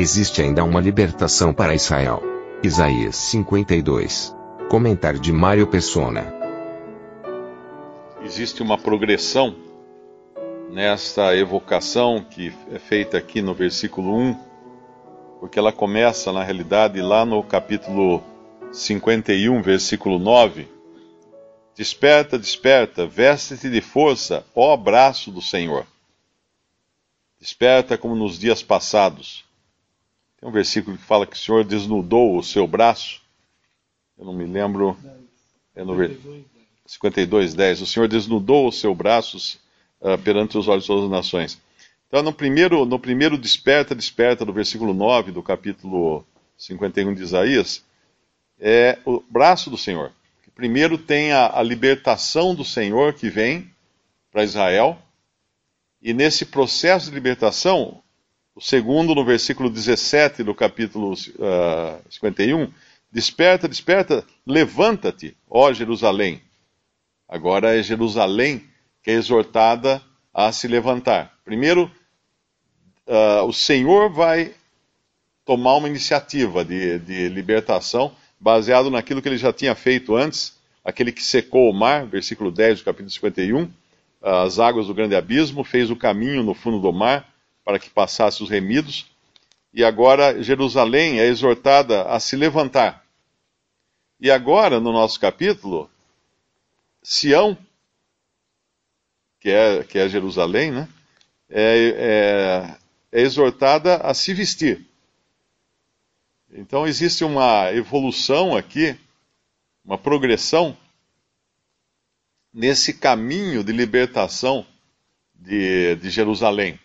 Existe ainda uma libertação para Israel. Isaías 52. Comentário de Mário Persona. Existe uma progressão nesta evocação que é feita aqui no versículo 1, porque ela começa, na realidade, lá no capítulo 51, versículo 9. Desperta, desperta, veste-te de força, ó braço do Senhor. Desperta como nos dias passados. Tem um versículo que fala que o Senhor desnudou o seu braço. Eu não me lembro. É no 52, 10. O Senhor desnudou os seus braços uh, perante os olhos de todas as nações. Então, no primeiro, no primeiro desperta, desperta, do versículo 9 do capítulo 51 de Isaías, é o braço do Senhor. Primeiro tem a, a libertação do Senhor que vem para Israel, e nesse processo de libertação, o segundo, no versículo 17 do capítulo uh, 51, desperta, desperta, levanta-te, ó Jerusalém. Agora é Jerusalém que é exortada a se levantar. Primeiro, uh, o Senhor vai tomar uma iniciativa de, de libertação baseado naquilo que ele já tinha feito antes, aquele que secou o mar, versículo 10 do capítulo 51, as águas do grande abismo, fez o caminho no fundo do mar para que passasse os remidos, e agora Jerusalém é exortada a se levantar. E agora, no nosso capítulo, Sião, que é, que é Jerusalém, né, é, é, é exortada a se vestir. Então existe uma evolução aqui, uma progressão nesse caminho de libertação de, de Jerusalém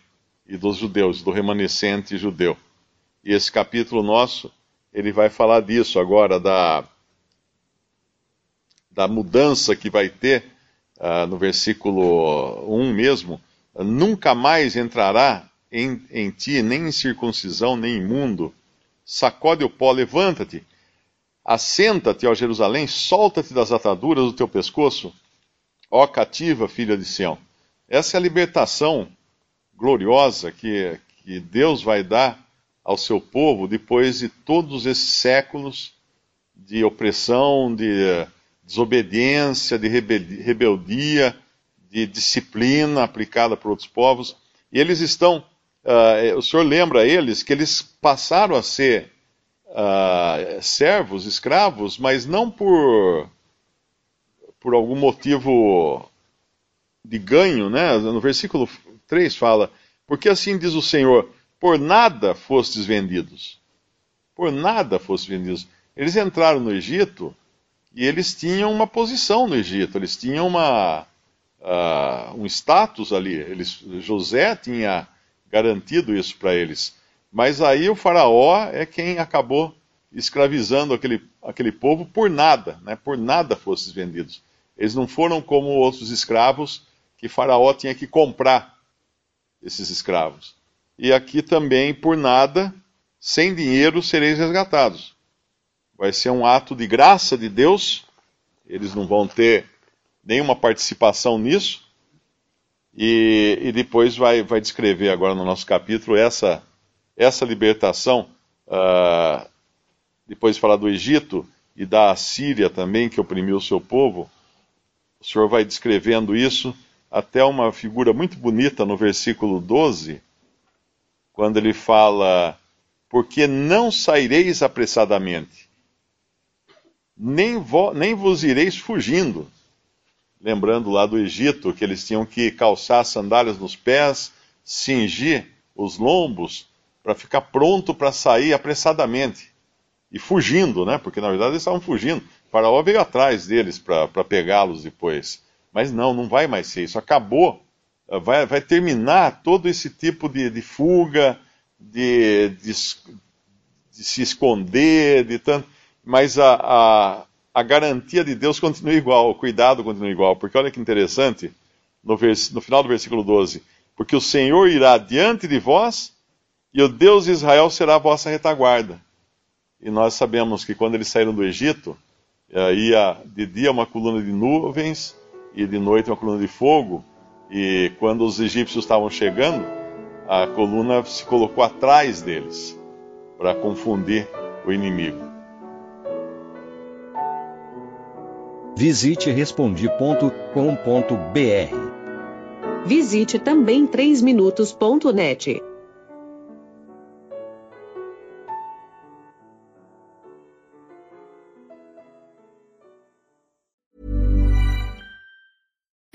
e dos judeus, do remanescente judeu. E esse capítulo nosso, ele vai falar disso agora, da, da mudança que vai ter, uh, no versículo 1 mesmo, nunca mais entrará em, em ti nem circuncisão, nem imundo. Sacode o pó, levanta-te, assenta-te, ó Jerusalém, solta-te das ataduras do teu pescoço, ó cativa, filha de Sião. Essa é a libertação gloriosa que, que Deus vai dar ao seu povo depois de todos esses séculos de opressão, de desobediência, de rebeldia, de disciplina aplicada por outros povos. E eles estão, uh, o Senhor lembra eles que eles passaram a ser uh, servos, escravos, mas não por, por algum motivo de ganho, né? No versículo 3 fala: Porque assim diz o Senhor: Por nada fostes vendidos. Por nada fostes vendidos. Eles entraram no Egito e eles tinham uma posição no Egito, eles tinham uma, uh, um status ali. Eles, José tinha garantido isso para eles. Mas aí o Faraó é quem acabou escravizando aquele, aquele povo por nada, né? por nada fostes vendidos. Eles não foram como outros escravos que Faraó tinha que comprar esses escravos. E aqui também, por nada, sem dinheiro, sereis resgatados. Vai ser um ato de graça de Deus, eles não vão ter nenhuma participação nisso. E, e depois vai, vai descrever agora no nosso capítulo essa, essa libertação. Uh, depois de falar do Egito e da Assíria também, que oprimiu o seu povo, o Senhor vai descrevendo isso até uma figura muito bonita no versículo 12, quando ele fala: Porque não saireis apressadamente, nem, vo, nem vos ireis fugindo. Lembrando lá do Egito, que eles tinham que calçar sandálias nos pés, cingir os lombos, para ficar pronto para sair apressadamente. E fugindo, né? Porque na verdade eles estavam fugindo. O faraó veio atrás deles para pegá-los depois. Mas não, não vai mais ser isso. Acabou. Vai, vai terminar todo esse tipo de, de fuga, de, de, de se esconder, de tanto, mas a, a, a, garantia de Deus continua igual, o cuidado continua igual, porque olha que interessante, no, vers, no final do versículo 12, porque o Senhor irá diante de vós e o Deus de Israel será a vossa retaguarda. E nós sabemos que quando eles saíram do Egito, eh, ia de dia uma coluna de nuvens e de noite uma coluna de fogo, e quando os egípcios estavam chegando, a coluna se colocou atrás deles para confundir o inimigo. Visite respondi.com.br. Visite também 3minutos.net.